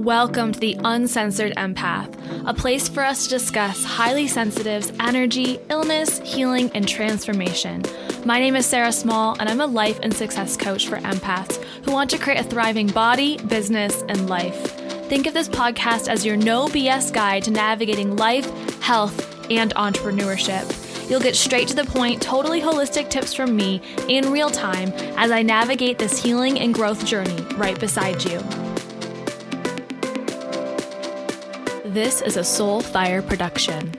Welcome to the Uncensored Empath, a place for us to discuss highly sensitive's energy, illness, healing, and transformation. My name is Sarah Small, and I'm a life and success coach for empaths who want to create a thriving body, business, and life. Think of this podcast as your no BS guide to navigating life, health, and entrepreneurship. You'll get straight to the point, totally holistic tips from me in real time as I navigate this healing and growth journey right beside you. This is a Soulfire production.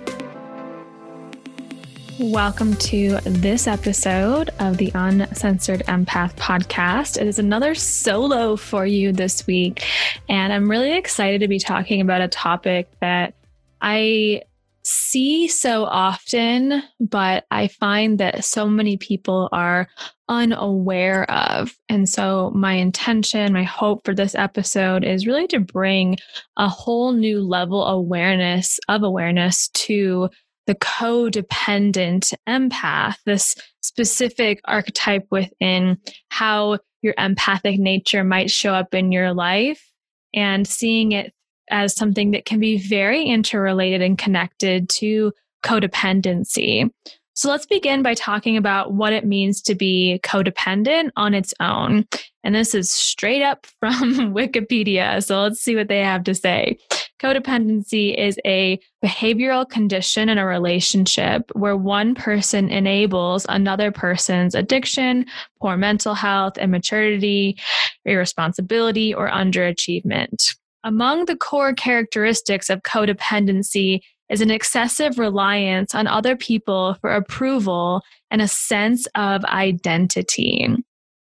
Welcome to this episode of the Uncensored Empath podcast. It is another solo for you this week, and I'm really excited to be talking about a topic that I see so often, but I find that so many people are unaware of. And so, my intention, my hope for this episode is really to bring a whole new level awareness of awareness to the codependent empath, this specific archetype within how your empathic nature might show up in your life and seeing it as something that can be very interrelated and connected to codependency. So let's begin by talking about what it means to be codependent on its own. And this is straight up from Wikipedia. So let's see what they have to say. Codependency is a behavioral condition in a relationship where one person enables another person's addiction, poor mental health, immaturity, irresponsibility, or underachievement. Among the core characteristics of codependency is an excessive reliance on other people for approval and a sense of identity.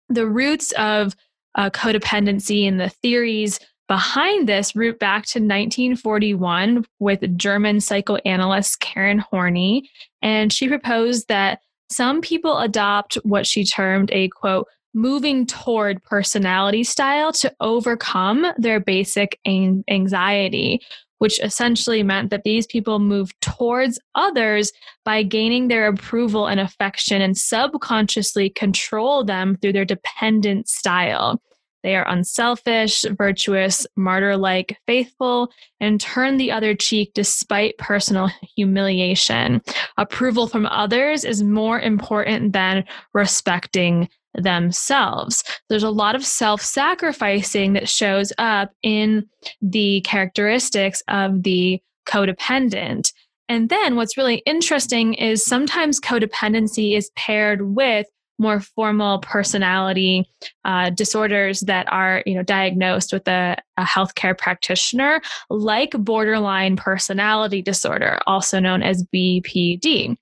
The roots of uh, codependency and the theories behind this root back to 1941 with German psychoanalyst Karen Horney. And she proposed that some people adopt what she termed a quote, moving toward personality style to overcome their basic anxiety, which essentially meant that these people moved towards others by gaining their approval and affection and subconsciously control them through their dependent style. They are unselfish, virtuous, martyr like, faithful, and turn the other cheek despite personal humiliation. Approval from others is more important than respecting themselves. There's a lot of self sacrificing that shows up in the characteristics of the codependent. And then what's really interesting is sometimes codependency is paired with more formal personality uh, disorders that are you know diagnosed with a, a healthcare practitioner like borderline personality disorder also known as bpd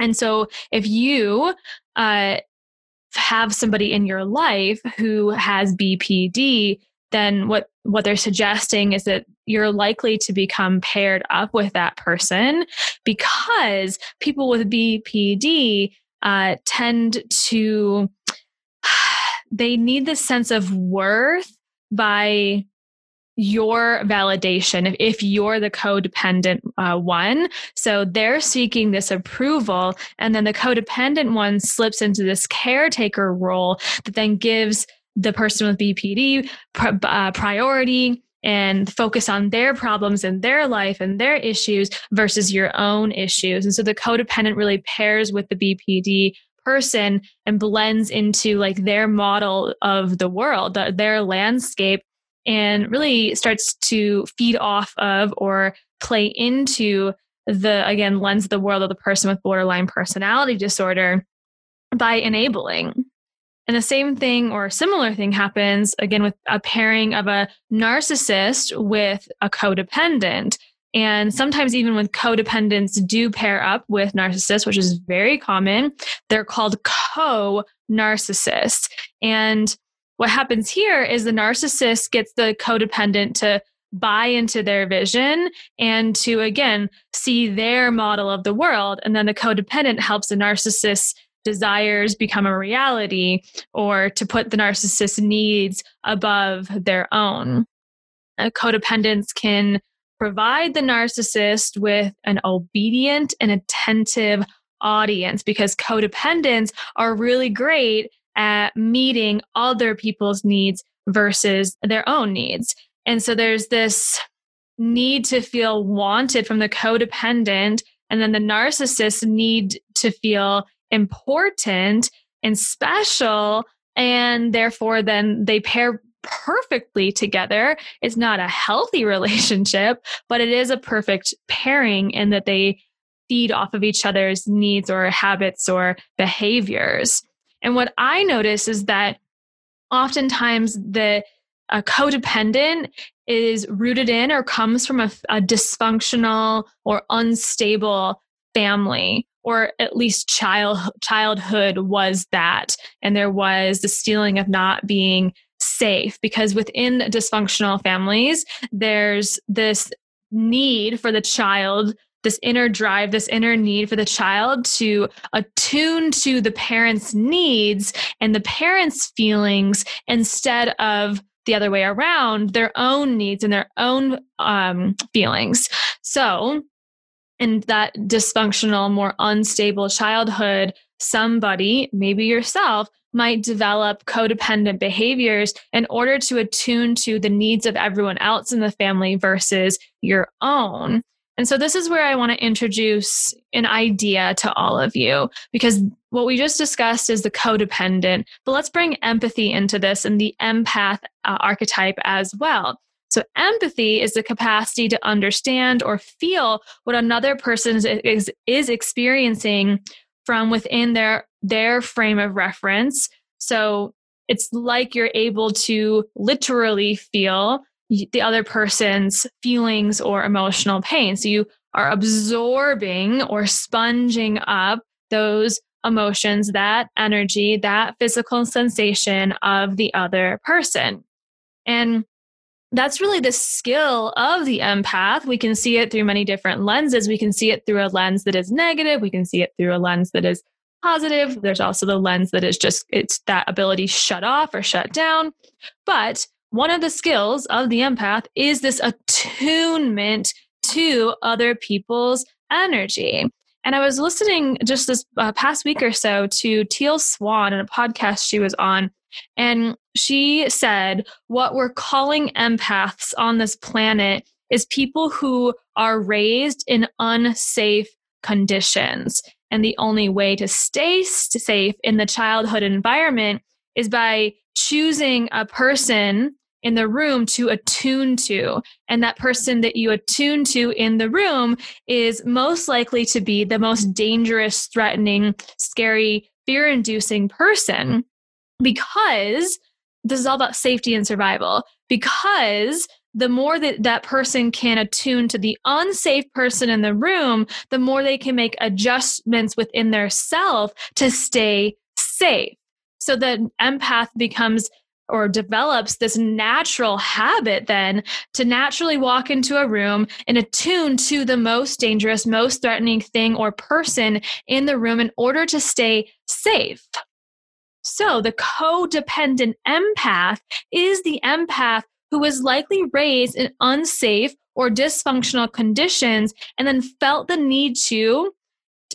And so if you uh, have somebody in your life who has BPD, then what what they're suggesting is that you're likely to become paired up with that person because people with BPD uh, tend to they need this sense of worth by your validation if, if you're the codependent uh, one. So they're seeking this approval, and then the codependent one slips into this caretaker role that then gives the person with BPD uh, priority and focus on their problems in their life and their issues versus your own issues. And so the codependent really pairs with the BPD person and blends into like their model of the world, the, their landscape and really starts to feed off of or play into the again lens of the world of the person with borderline personality disorder by enabling. And the same thing or similar thing happens again with a pairing of a narcissist with a codependent. And sometimes even when codependents do pair up with narcissists which is very common they're called co narcissists and what happens here is the narcissist gets the codependent to buy into their vision and to again see their model of the world. And then the codependent helps the narcissist's desires become a reality or to put the narcissist's needs above their own. Codependence can provide the narcissist with an obedient and attentive audience because codependents are really great at meeting other people's needs versus their own needs. And so there's this need to feel wanted from the codependent, and then the narcissist need to feel important and special. And therefore, then they pair perfectly together. It's not a healthy relationship, but it is a perfect pairing in that they feed off of each other's needs or habits or behaviors. And what I notice is that oftentimes the a codependent is rooted in or comes from a, a, dysfunctional or unstable family or at least child childhood was that and there was this feeling of not being safe because within dysfunctional families there's this need for the child this inner drive, this inner need for the child to attune to the parents' needs and the parents' feelings instead of the other way around, their own needs and their own um, feelings. So, in that dysfunctional, more unstable childhood, somebody, maybe yourself, might develop codependent behaviors in order to attune to the needs of everyone else in the family versus your own. And so this is where I want to introduce an idea to all of you because what we just discussed is the codependent, but let's bring empathy into this and the empath uh, archetype as well. So empathy is the capacity to understand or feel what another person is, is, is experiencing from within their their frame of reference. So it's like you're able to literally feel the other person's feelings or emotional pain. So you are absorbing or sponging up those emotions, that energy, that physical sensation of the other person. And that's really the skill of the empath. We can see it through many different lenses. We can see it through a lens that is negative. We can see it through a lens that is positive. There's also the lens that is just, it's that ability shut off or shut down. But one of the skills of the empath is this attunement to other people's energy. And I was listening just this uh, past week or so to Teal Swan in a podcast she was on. And she said, What we're calling empaths on this planet is people who are raised in unsafe conditions. And the only way to stay safe in the childhood environment is by choosing a person in the room to attune to. And that person that you attune to in the room is most likely to be the most dangerous, threatening, scary, fear inducing person because this is all about safety and survival. Because the more that that person can attune to the unsafe person in the room, the more they can make adjustments within their self to stay safe. So the empath becomes or develops this natural habit then to naturally walk into a room and attune to the most dangerous, most threatening thing or person in the room in order to stay safe. So the codependent empath is the empath who was likely raised in unsafe or dysfunctional conditions and then felt the need to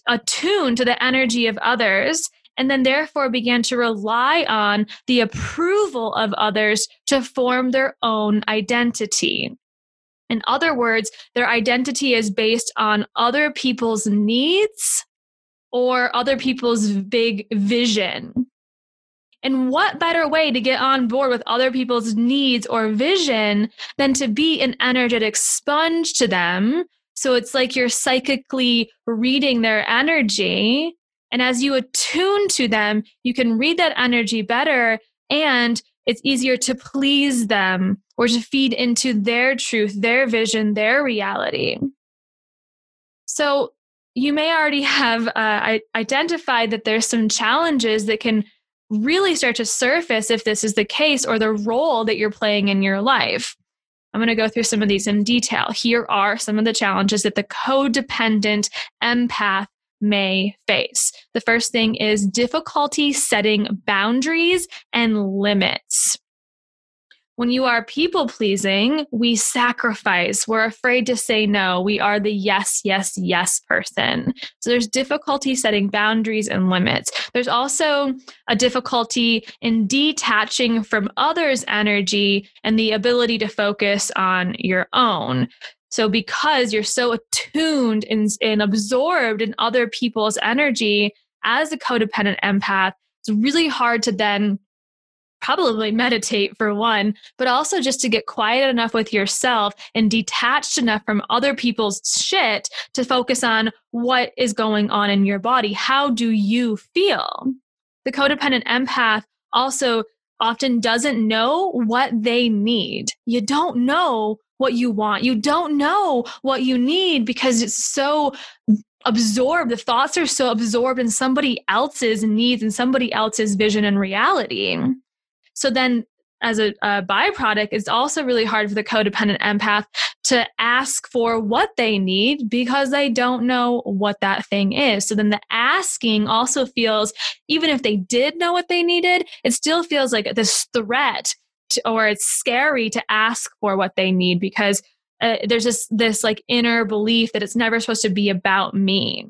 attune to the energy of others and then therefore began to rely on the approval of others to form their own identity. In other words, their identity is based on other people's needs or other people's big vision. And what better way to get on board with other people's needs or vision than to be an energetic sponge to them? So it's like you're psychically reading their energy. And as you attune to them, you can read that energy better and it's easier to please them or to feed into their truth, their vision, their reality. So you may already have uh, identified that there's some challenges that can really start to surface if this is the case or the role that you're playing in your life. I'm going to go through some of these in detail. Here are some of the challenges that the codependent empath may face. The first thing is difficulty setting boundaries and limits. When you are people pleasing, we sacrifice. We're afraid to say no. We are the yes, yes, yes person. So there's difficulty setting boundaries and limits. There's also a difficulty in detaching from others' energy and the ability to focus on your own. So because you're so attuned and, and absorbed in other people's energy as a codependent empath, it's really hard to then probably meditate for one, but also just to get quiet enough with yourself and detached enough from other people's shit to focus on what is going on in your body. How do you feel? The codependent empath also often doesn't know what they need. You don't know what you want. You don't know what you need because it's so absorbed. The thoughts are so absorbed in somebody else's needs and somebody else's vision and reality. So then as a, a, byproduct, it's also really hard for the codependent empath to ask for what they need because they don't know what that thing is. So then the asking also feels, even if they did know what they needed, it still feels like this threat or it's scary to ask for what they need because uh, there's this this like inner belief that it's never supposed to be about me.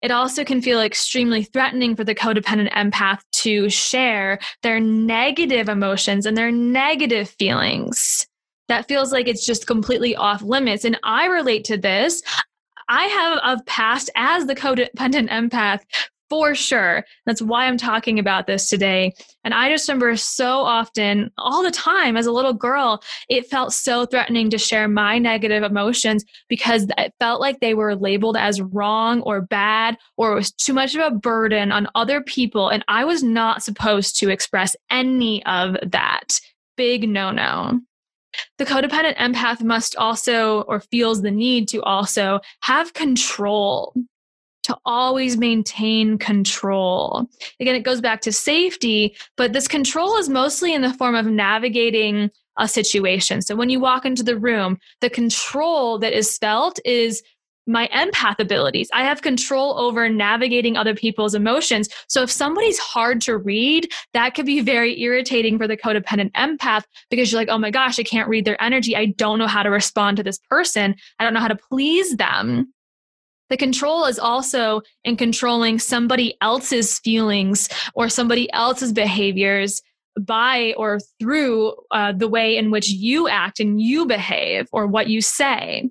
It also can feel extremely threatening for the codependent empath to share their negative emotions and their negative feelings. That feels like it's just completely off limits. And I relate to this. I have of past as the codependent empath for sure. That's why I'm talking about this today. And I just remember so often, all the time as a little girl, it felt so threatening to share my negative emotions because it felt like they were labeled as wrong or bad or it was too much of a burden on other people. And I was not supposed to express any of that. Big no no. The codependent empath must also or feels the need to also have control to always maintain control. Again, it goes back to safety, but this control is mostly in the form of navigating a situation. So when you walk into the room, the control that is felt is my empath abilities. I have control over navigating other people's emotions. So if somebody's hard to read, that could be very irritating for the codependent empath because you're like, oh my gosh, I can't read their energy. I don't know how to respond to this person. I don't know how to please them. The control is also in controlling somebody else's feelings or somebody else's behaviors by or through uh, the way in which you act and you behave or what you say.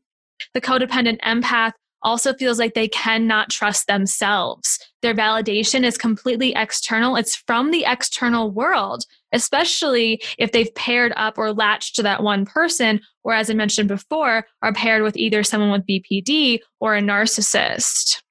The codependent empath also feels like they cannot trust themselves. Their validation is completely external. It's from the external world, especially if they've paired up or latched to that one person, or as I mentioned before, are paired with either someone with BPD or a narcissist.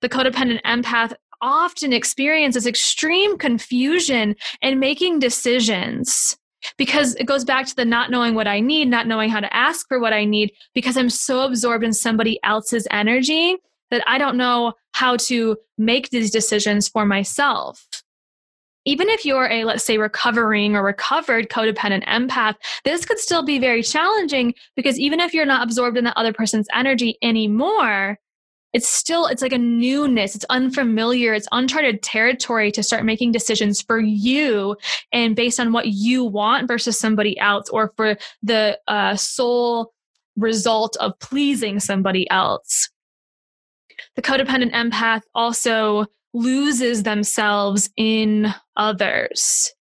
The codependent empath often experiences extreme confusion in making decisions because it goes back to the not knowing what I need, not knowing how to ask for what I need, because I'm so absorbed in somebody else's energy that I don't know how to make these decisions for myself. Even if you're a, let's say, recovering or recovered codependent empath, this could still be very challenging because even if you're not absorbed in the other person's energy anymore, it's still it's like a newness. It's unfamiliar. It's uncharted territory to start making decisions for you and based on what you want versus somebody else or for the uh, sole result of pleasing somebody else. The codependent empath also loses themselves in others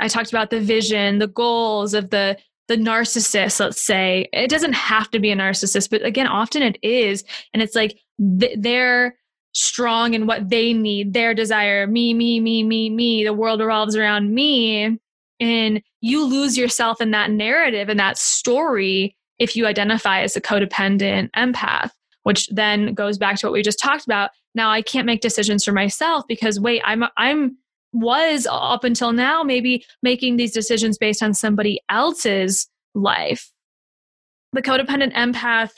i talked about the vision the goals of the the narcissist, let's say, it doesn't have to be a narcissist, but again, often it is. And it's like th- they're strong in what they need, their desire, me, me, me, me, me. The world revolves around me. And you lose yourself in that narrative and that story if you identify as a codependent empath, which then goes back to what we just talked about. Now I can't make decisions for myself because wait, I'm I'm was up until now maybe making these decisions based on somebody else's life. The codependent empath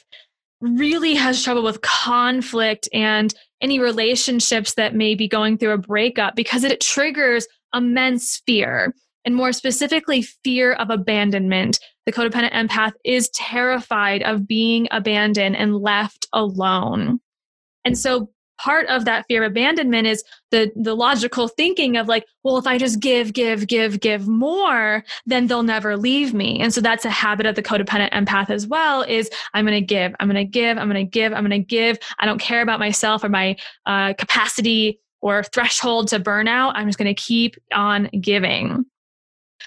really has trouble with conflict and any relationships that may be going through a breakup because it triggers immense fear and more specifically fear of abandonment. The codependent empath is terrified of being abandoned and left alone. And so part of that fear of abandonment is the the logical thinking of like well if i just give give give give more then they'll never leave me and so that's a habit of the codependent empath as well is i'm going to give i'm going to give i'm going to give i'm going to give i don't care about myself or my uh, capacity or threshold to burnout i'm just going to keep on giving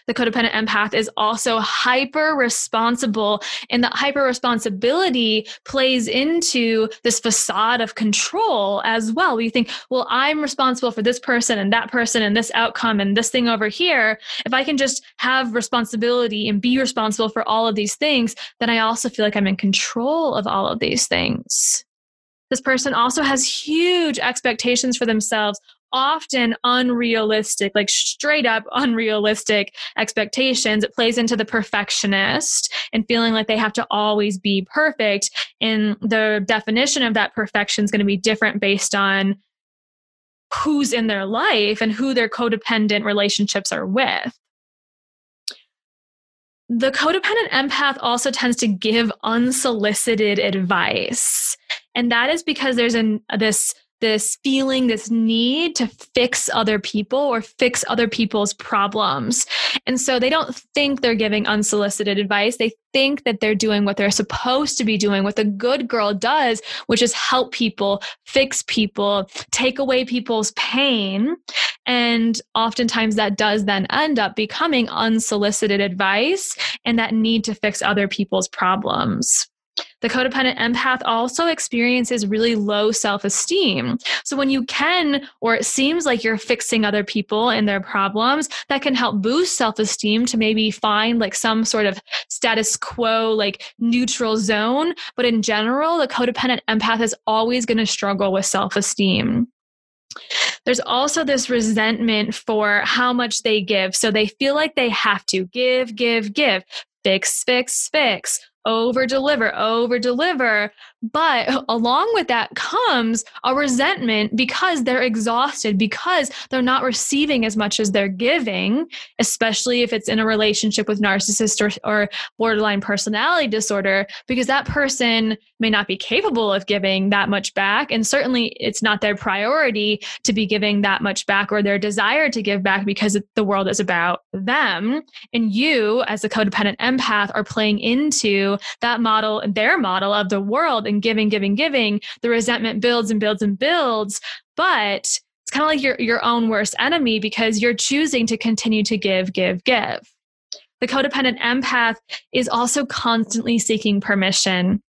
the codependent empath is also hyper responsible and that hyper responsibility plays into this facade of control as well. You think well i'm responsible for this person and that person and this outcome and this thing over here. If i can just have responsibility and be responsible for all of these things then i also feel like i'm in control of all of these things. This person also has huge expectations for themselves often unrealistic, like straight up unrealistic expectations. It plays into the perfectionist and feeling like they have to always be perfect. And the definition of that perfection is going to be different based on who's in their life and who their codependent relationships are with. The codependent empath also tends to give unsolicited advice. And that is because there's an, this this feeling, this need to fix other people or fix other people's problems. And so they don't think they're giving unsolicited advice. They think that they're doing what they're supposed to be doing, what the good girl does, which is help people, fix people, take away people's pain. And oftentimes that does then end up becoming unsolicited advice and that need to fix other people's problems. The codependent empath also experiences really low self esteem. So, when you can, or it seems like you're fixing other people and their problems, that can help boost self esteem to maybe find like some sort of status quo, like neutral zone. But in general, the codependent empath is always going to struggle with self esteem. There's also this resentment for how much they give. So they feel like they have to give, give, give, fix, fix, fix, over deliver, over deliver. But along with that comes a resentment because they're exhausted, because they're not receiving as much as they're giving, especially if it's in a relationship with narcissist or, or borderline personality disorder, because that person may not be capable of giving that much back. And certainly it's not their priority to be giving that much back or their desire to give back because the world is about them. And you, as a codependent empath, are playing into that model, their model of the world giving, giving, giving, the resentment builds and builds and builds. But it's kind of like your, your own worst enemy because you're choosing to continue to give, give, give. The codependent empath is also constantly seeking permission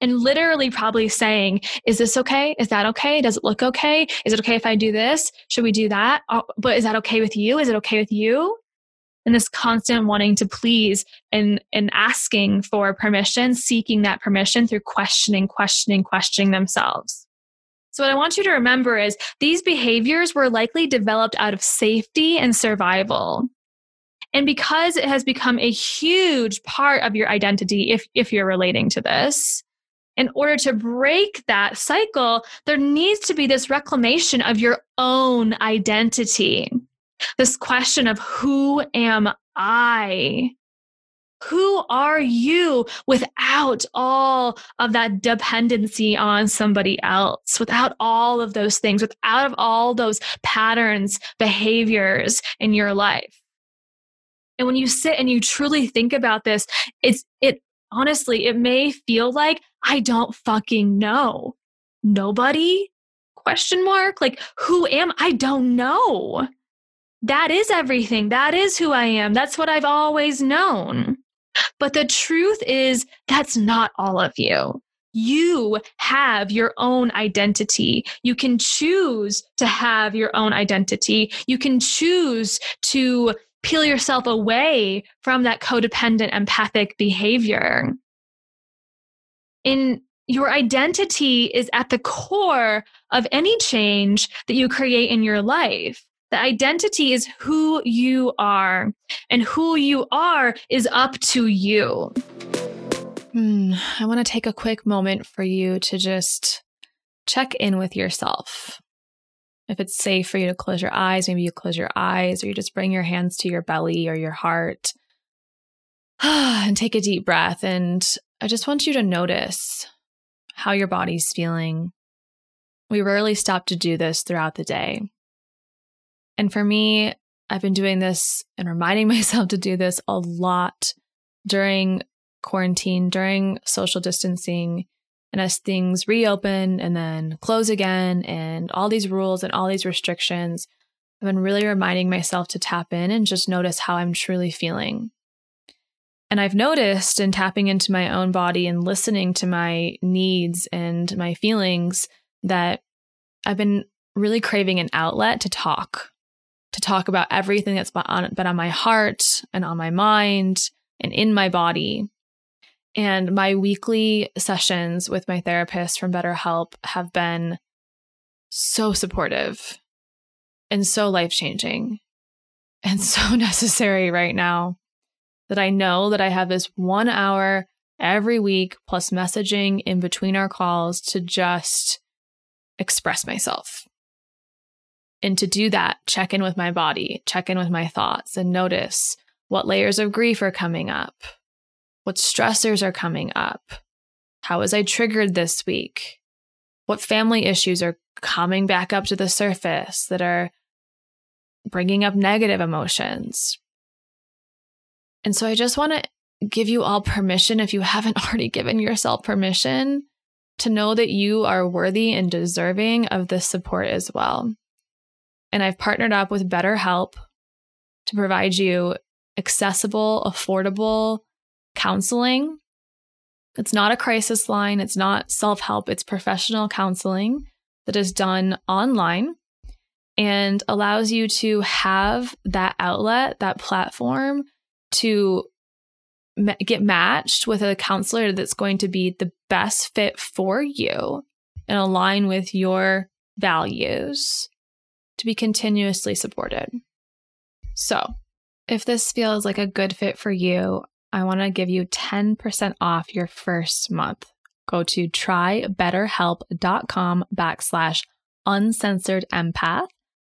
and literally probably saying, Is this okay? Is that okay? Does it look okay? Is it okay if I do this? Should we do that? Oh, but is that okay with you? Is it okay with you? And this constant wanting to please and and asking for permission seeking that permission through questioning questioning questioning themselves so what i want you to remember is these behaviors were likely developed out of safety and survival And because it has become a huge part of your identity, if, if you're relating to this, in order to break that cycle, there needs to be this reclamation of your own identity. This question of who am I? Who are you without all of that dependency on somebody else, without all of those things, without of all those patterns, behaviors in your life? And when you sit and you truly think about this, it's it honestly, it may feel like I don't fucking know. Nobody? Question mark? Like who am I don't know. That is everything. That is who I am. That's what I've always known. But the truth is, that's not all of you. You have your own identity. You can choose to have your own identity. You can choose to peel yourself away from that codependent empathic behavior. In your identity is at the core of any change that you create in your life. The identity is who you are, and who you are is up to you. Hmm, I want to take a quick moment for you to just check in with yourself. If it's safe for you to close your eyes, maybe you close your eyes or you just bring your hands to your belly or your heart and take a deep breath. And I just want you to notice how your body's feeling. We rarely stop to do this throughout the day. And for me, I've been doing this and reminding myself to do this a lot during quarantine, during social distancing, and as things reopen and then close again, and all these rules and all these restrictions. I've been really reminding myself to tap in and just notice how I'm truly feeling. And I've noticed in tapping into my own body and listening to my needs and my feelings that I've been really craving an outlet to talk to talk about everything that's been on, my heart and on my mind and in my body. And my weekly sessions with my therapist from BetterHelp have been so supportive and so life changing and so necessary right now that I know that I have this one hour every week plus messaging in between our calls to just express myself and to do that, check in with my body, check in with my thoughts, and notice what layers of grief are coming up, what stressors are coming up, how was I triggered this week, what family issues are coming back up to the surface that are bringing up negative emotions. And so I just want to give you all permission, if you haven't already given yourself permission, to know that you are worthy and deserving of this support as well and I've partnered up with BetterHelp to provide you accessible, affordable counseling. It's not a crisis line, it's not self help, it's professional counseling that is done online and allows you to have that outlet, that platform to get matched with a counselor that's going to be the best fit for you and align with your values to be continuously supported. So, if this feels like a good fit for you, I want to give you 10% off your first month. Go to trybetterhelp.com backslash uncensored empath.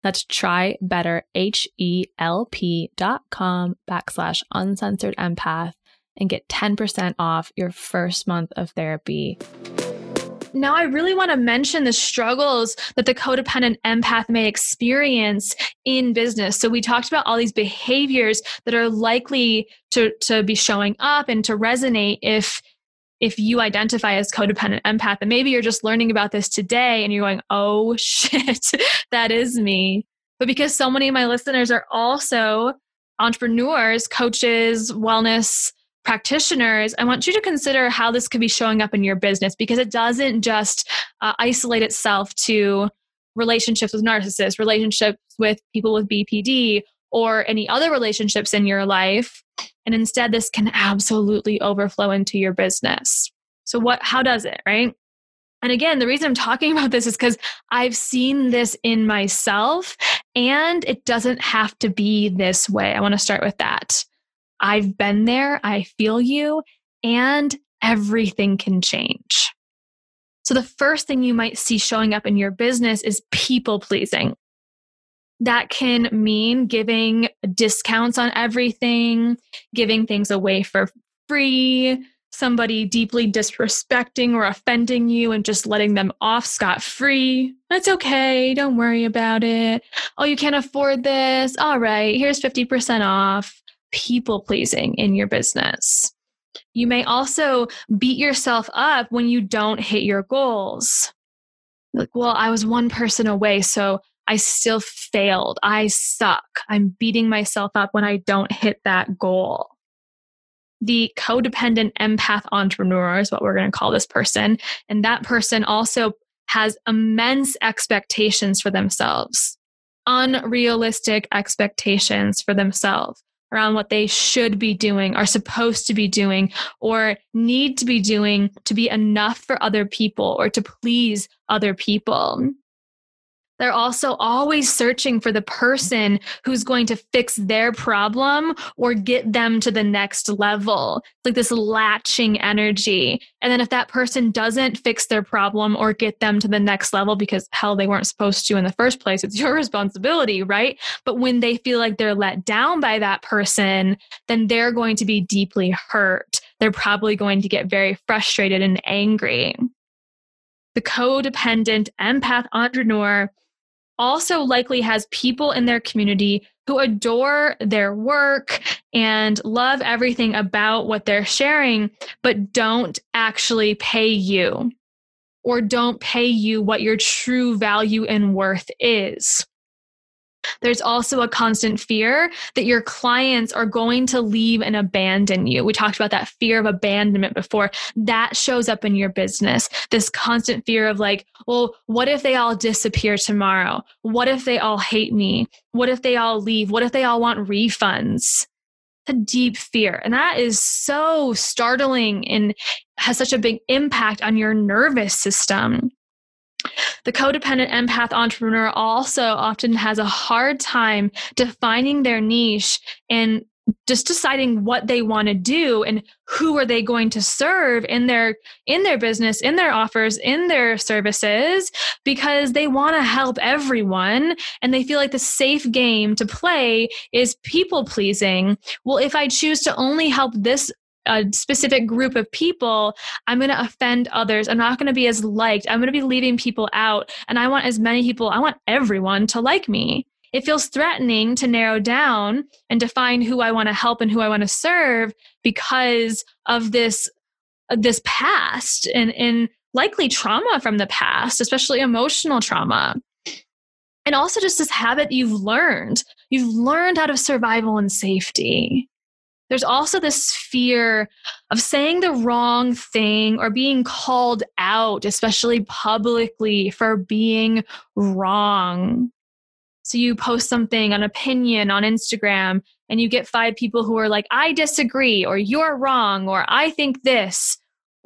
That's trybetterhelp.com backslash uncensored empath and get 10% off your first month of therapy now I really want to mention the struggles that the codependent empath may experience in business. So we talked about all these behaviors that are likely to, to be showing up and to resonate if if you identify as codependent empath and maybe you're just learning about this today and you're going oh shit that is me but because so many of my listeners are also entrepreneurs coaches wellness practitioners, I want you to consider how this could be showing up in your business because it doesn't just uh, isolate itself to relationships with narcissists, relationships with people with BPD, or any other relationships in your life. And instead, this can absolutely overflow into your business. So, what, how does it, right? And again, the reason I'm talking about this is because I've seen this in myself And it doesn't have to be this way. I want to start with that. I've been there, I feel you, and everything can change. So, the first thing you might see showing up in your business is people pleasing. That can mean giving discounts on everything, giving things away for free, somebody deeply disrespecting or offending you and just letting them off scot free. That's okay. Don't worry about it. Oh, you can't afford this. All right, here's 50% off. People pleasing in your business. You may also beat yourself up when you don't hit your goals. Like, well, I was one person away, so I still failed. I suck. I'm beating myself up when I don't hit that goal the codependent empath entrepreneur is what we're going to call this person. And that person also has immense expectations for themselves, unrealistic expectations for themselves around what they should be doing, are supposed to be doing, or need to be doing to be enough for other people or to please other people. They're also always searching for the person who's going to fix their problem or get them to the next level. It's like this latching energy. And then if that person doesn't fix their problem or get them to the next level because hell, they weren't supposed to in the first place, it's your responsibility, right? But when they feel like they're let down by that person, then they're going to be deeply hurt. They're probably going to get very frustrated and angry. The codependent empath entrepreneur also likely has people in their community who adore their work and love everything about what they're sharing, but don't actually pay you or don't pay you what your true value and worth is. There's also a constant fear that your clients are going to leave and abandon you. We talked about that fear of abandonment before. That shows up in your business. This constant fear of like, well, what if they all disappear tomorrow? What if they all hate me? What if they all leave? What if they all want refunds? a deep fear. And that is so startling and has such a big impact on your nervous system. The codependent empath entrepreneur also often has a hard time defining their niche and just deciding what they want to do and who are they going to serve in their in their business in their offers in their services because they want to help everyone and they feel like the safe game to play is people pleasing. Well if i choose to only help this a specific group of people, I'm going to offend others. I'm not going to be as liked. I'm going to be leaving people out. And I want as many people, I want everyone to like me. It feels threatening to narrow down and define who I want to help and who I want to serve because of this uh, this past and, and likely trauma from the past, especially emotional trauma. And also just this habit you've learned. You've learned out of survival and safety there's also this fear of saying the wrong thing or being called out, especially publicly, for being wrong. So you post something, an opinion on Instagram, and you get five people who are like, I disagree, or you're wrong, or I think this.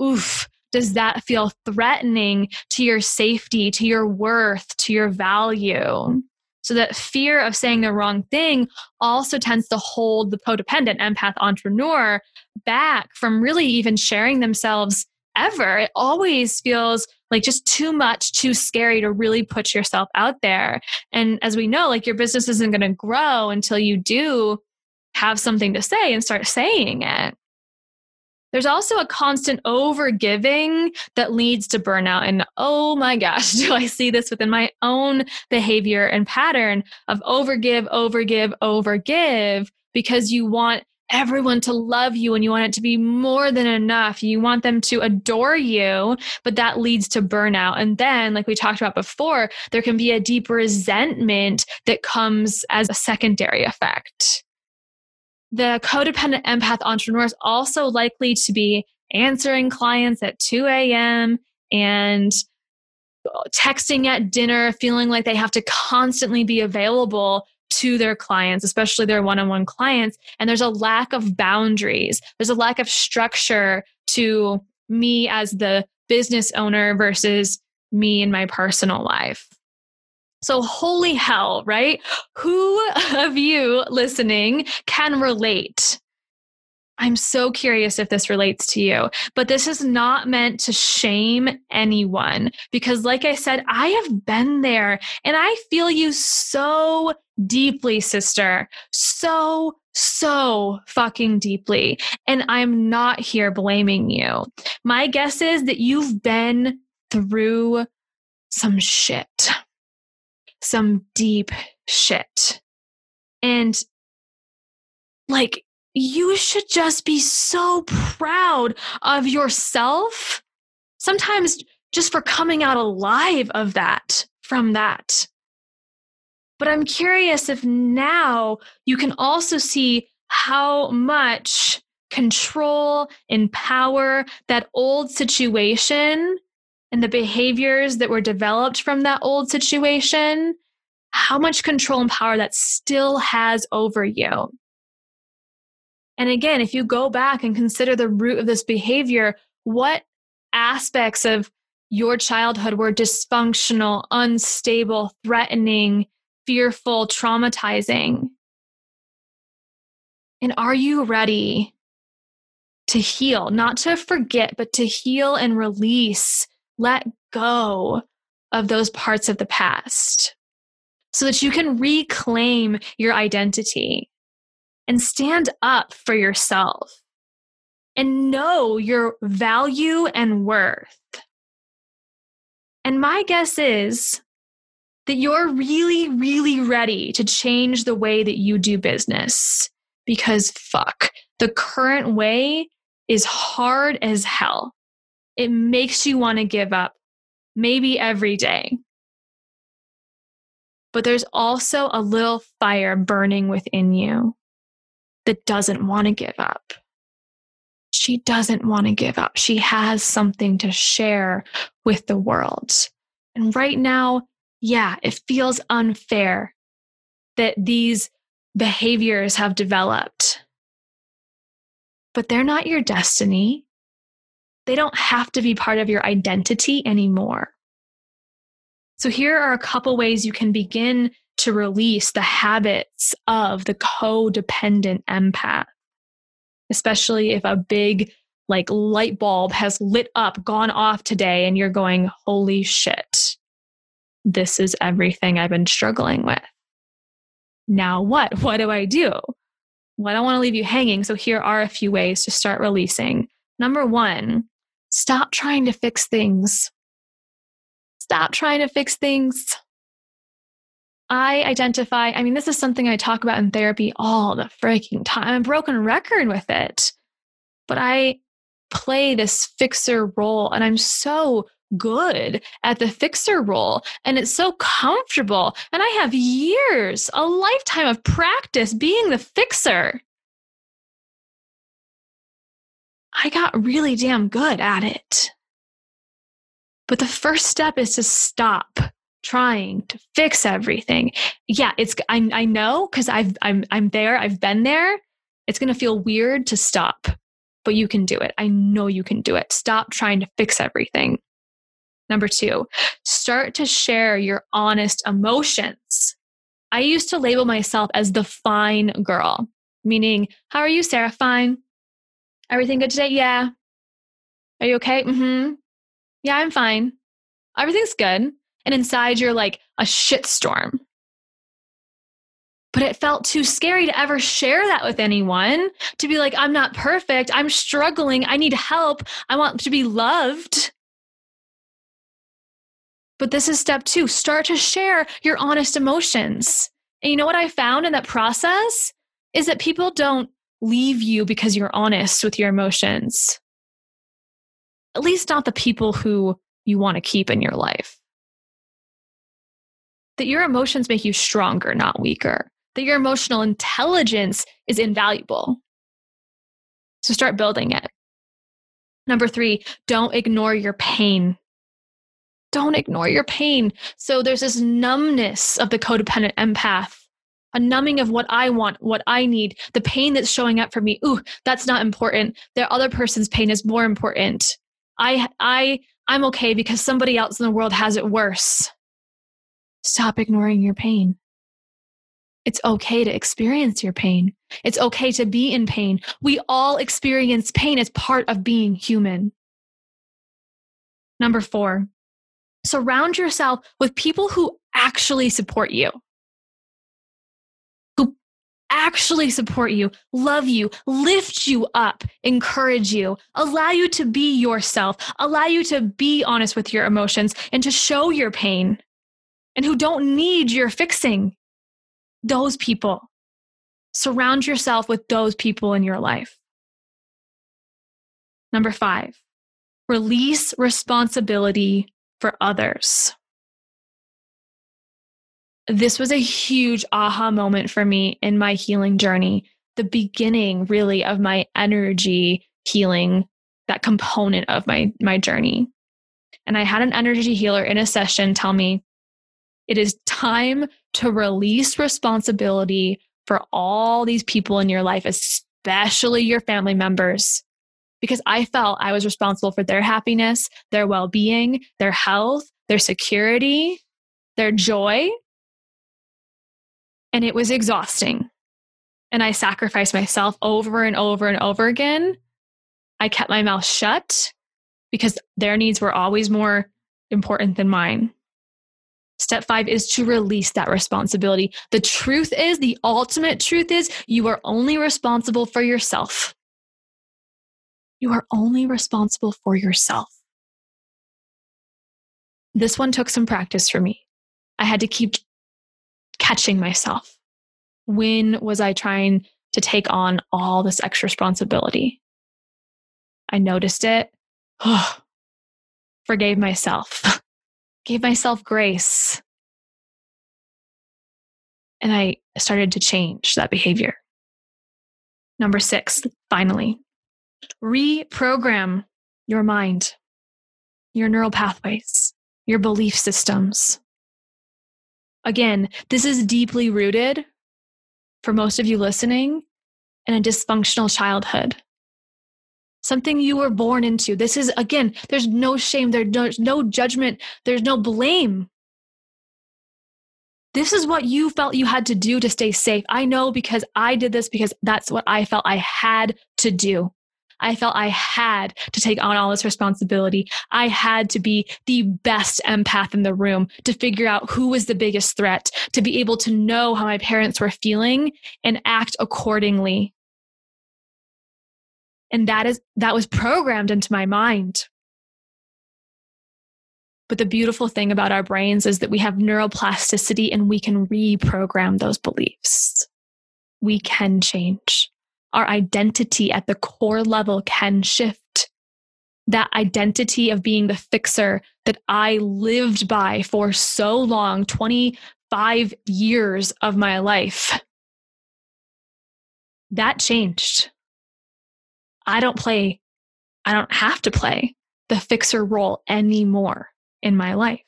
Oof, does that feel threatening to your safety, to your worth, to your value? So that fear of saying the wrong thing also tends to hold the codependent empath entrepreneur back from really even sharing themselves ever. It always feels like just too much, too scary to really put yourself out there. And as we know, like your business isn't going to grow until you do have something to say and start saying it. There's also a constant overgiving that leads to burnout. And oh my gosh, do I see this within my own behavior and pattern of overgive, overgive, overgive because you want everyone to love you and you want it to be more than enough. You want them to adore you, but that leads to burnout. And then, like we talked about before, there can be a deep resentment that comes as a secondary effect the codependent empath entrepreneur is also likely to be answering clients at 2 a.m. and texting at dinner, feeling like they have to constantly be available to their clients, especially their one on one clients. And there's a lack of boundaries, there's a lack of structure to me as the business owner versus me in my personal life. So, holy hell, right? Who of you listening can relate? I'm so curious if this relates to you, but this is not meant to shame anyone because, like I said, I have been there and I feel you so deeply, sister. So, so fucking deeply. And I'm not here blaming you. My guess is that you've been through some shit, some deep shit. And like, you should just be so proud of yourself. Sometimes just for coming out alive of that, from that. But I'm curious if now you can also see how much control and power that old situation and the behaviors that were developed from that old situation, how much control and power that still has over you. And again, if you go back and consider the root of this behavior, what aspects of your childhood were dysfunctional, unstable, threatening, fearful, traumatizing? And are you ready to heal, not to forget, but to heal and release, let go of those parts of the past so that you can reclaim your identity? and stand up for yourself and know your value and worth. And my guess is that you're really, really ready to change the way that you do business because fuck, the current way is hard as hell. It makes you want to give up, maybe every day. But there's also a little fire burning within you that doesn't want to give up. She doesn't want to give up. She has something to share with the world. And right now, yeah, it feels unfair that these behaviors have developed. But they're not your destiny. They don't have to be part of your identity anymore. So, here are a couple ways you can begin to release the habits of the codependent empath, especially if a big like light bulb has lit up, gone off today, and you're going, holy shit, this is everything I've been struggling with. Now what? What do I do? Well, I don't want to leave you hanging. So here are a few ways to start releasing. Number one, stop trying to fix things. Stop trying to fix things. I identify, I mean, this is something I talk about in therapy all the freaking time. I'm a broken record with it. But I play this fixer role and I'm so good at the fixer role and it's so comfortable. And I have years, a lifetime of practice being the fixer. I got really damn good at it. But the first step is to stop trying to fix everything. Yeah, it's I I know cuz I've I'm I'm there, I've been there. It's to feel weird to stop, but you can do it. I know you can do it. Stop trying to fix everything. Number 2, start to share your honest emotions. I used to label myself as the fine girl, meaning, how are you, Sarah? Fine. Everything good today? Yeah. Are you okay? Mm-hmm. Yeah, I'm fine. Everything's good and inside you're like a shitstorm. But it felt too scary to ever share that with anyone, to be like, I'm not perfect. I'm struggling. I need help. I want to be loved. But this is step two start to share your honest emotions. And you know what I found in that process is that people don't leave you because you're honest with your emotions. At least not the people who you want to keep in your life that your emotions make you stronger, not weaker, that your emotional intelligence is invaluable. So start building it. Number three, don't ignore your pain. Don't ignore your pain. So there's this numbness of the codependent empath, a numbing of what I want, what I need, the pain that's showing up for me. Ooh, that's not important. The other person's pain is more important. I, I, I'm okay because somebody else in the world has it worse. Stop ignoring your pain. It's okay to experience your pain. It's okay to be in pain. We all experience pain as part of being human. Number four, surround yourself with people who actually support you actually support you, love you, lift you up, encourage you, allow you to be yourself, allow you to be honest with your emotions and to show your pain, and who don't need your fixing. Those people. Surround yourself with those people in your life. Number five, release responsibility for others this was a huge aha moment for me in my healing journey. The beginning, really, of my energy healing, that component of my, my journey. And I had an energy healer in a session tell me it is time to release responsibility for all these people in your life, especially your family members. Because I felt I was responsible for their happiness, their well being, their health, their security, their joy. And it was exhausting. And I sacrificed myself over and over and over again. I kept my mouth shut because their needs were always more important than mine. Step five is to release that responsibility. The truth is, the ultimate truth is, you are only responsible for yourself. You are only responsible for yourself. This one took some practice for me. I had to keep catching myself. When was I trying to take on all this extra responsibility? I noticed it. Oh, forgave myself, gave myself grace. And I started to change that behavior. Number six, finally, reprogram your mind, your neural pathways, your belief systems. Again, this is deeply rooted for most of you listening in a dysfunctional childhood. Something you were born into. This is, again, there's no shame, there's no judgment, there's no blame. This is what you felt you had to do to stay safe. I know because I did this because that's what I felt I had to do. I felt I had to take on all this responsibility. I had to be the best empath in the room to figure out who was the biggest threat, to be able to know how my parents were feeling and act accordingly. And that is that was programmed into my mind. But the beautiful thing about our brains is that we have neuroplasticity and we can reprogram those beliefs. We can change our identity at the core level can shift. That identity of being the fixer that I lived by for so long 25 years of my life that changed. I don't play, I don't have to play the fixer role anymore in my life.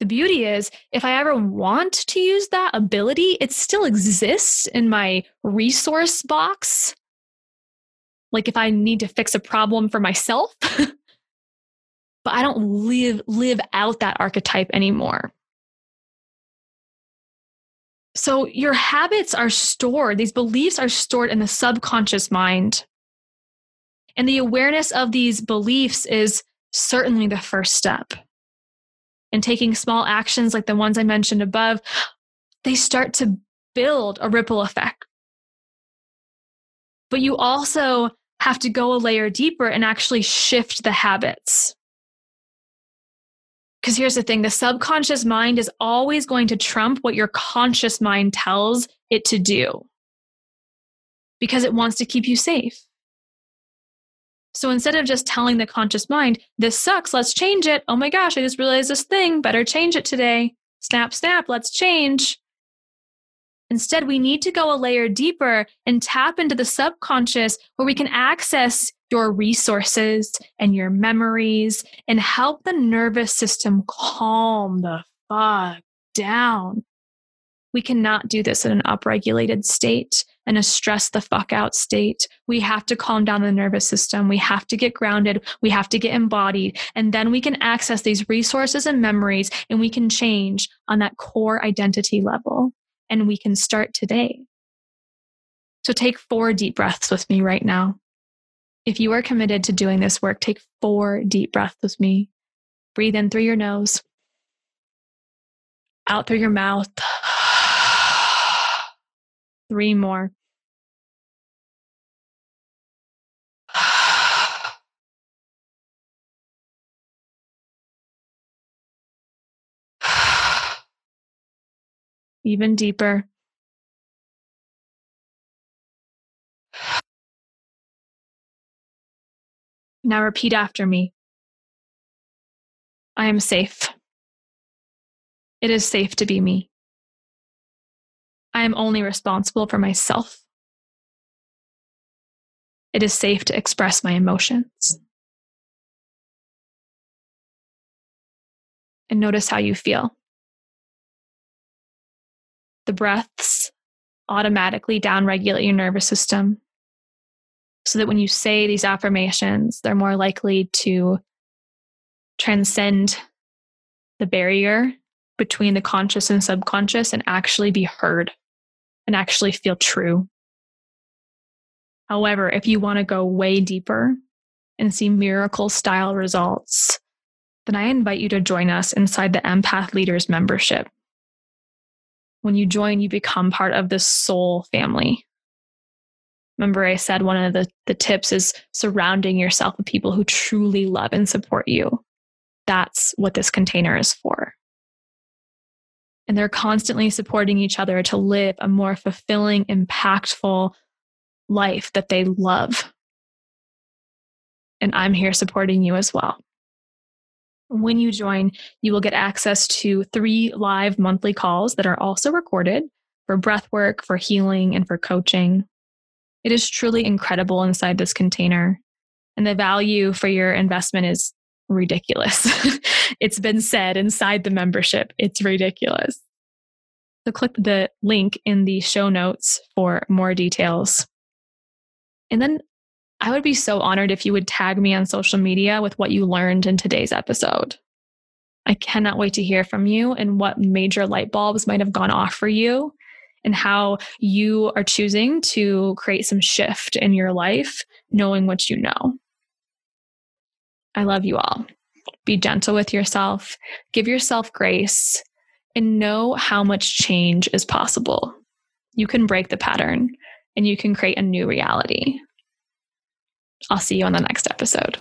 The beauty is, if I ever want to use that ability, it still exists in my resource box. Like if I need to fix a problem for myself, but I don't live live out that archetype anymore. So your habits are stored, these beliefs are stored in the subconscious mind. And the awareness of these beliefs is certainly the first step and taking small actions like the ones I mentioned above, they start to build a ripple effect. But you also have to go a layer deeper and actually shift the habits. Because here's the thing the subconscious mind is always going to trump what your conscious mind tells it to do because it wants to keep you safe. So instead of just telling the conscious mind, this sucks, let's change it. Oh my gosh, I just realized this thing, better change it today. Snap, snap, let's change. Instead, we need to go a layer deeper and tap into the subconscious where we can access your resources and your memories and help the nervous system calm the fuck down. We cannot do this in an upregulated state and a stress the fuck out state. We have to calm down the nervous system. We have to get grounded. We have to get embodied. And then we can access these resources and memories and we can change on that core identity level. And we can start today. So take four deep breaths with me right now. If you are committed to doing this work, take four deep breaths with me. Breathe in through your nose, out through your mouth. Three more. Even deeper. Now repeat after me. I am safe. It is safe to be me. I am only responsible for myself. It is safe to express my emotions. And notice how you feel. The breaths automatically downregulate your nervous system so that when you say these affirmations, they're more likely to transcend the barrier between the conscious and subconscious and actually be heard and actually feel true. However, if you want to go way deeper and see miracle style results, then I invite you to join us inside the Empath Leaders membership. When you join, you become part of the soul family. Remember, I said one of the, the tips is surrounding yourself with people who truly love and support you. That's what this container is for. And they're constantly supporting each other to live a more fulfilling, impactful life that they love. And I'm here supporting you as well. When you join, you will get access to three live monthly calls that are also recorded for breath work, for healing, and for coaching. It is truly incredible inside this container. And the value for your investment is ridiculous. it's been said inside the membership, it's ridiculous. So click the link in the show notes for more details. And then I would be so honored if you would tag me on social media with what you learned in today's episode. I cannot wait to hear from you and what major light bulbs might have gone off for you and how you are choosing to create some shift in your life, knowing what you know. I love you all. Be gentle with yourself, give yourself grace, and know how much change is possible. You can break the pattern and you can create a new reality. I'll see you on the next episode.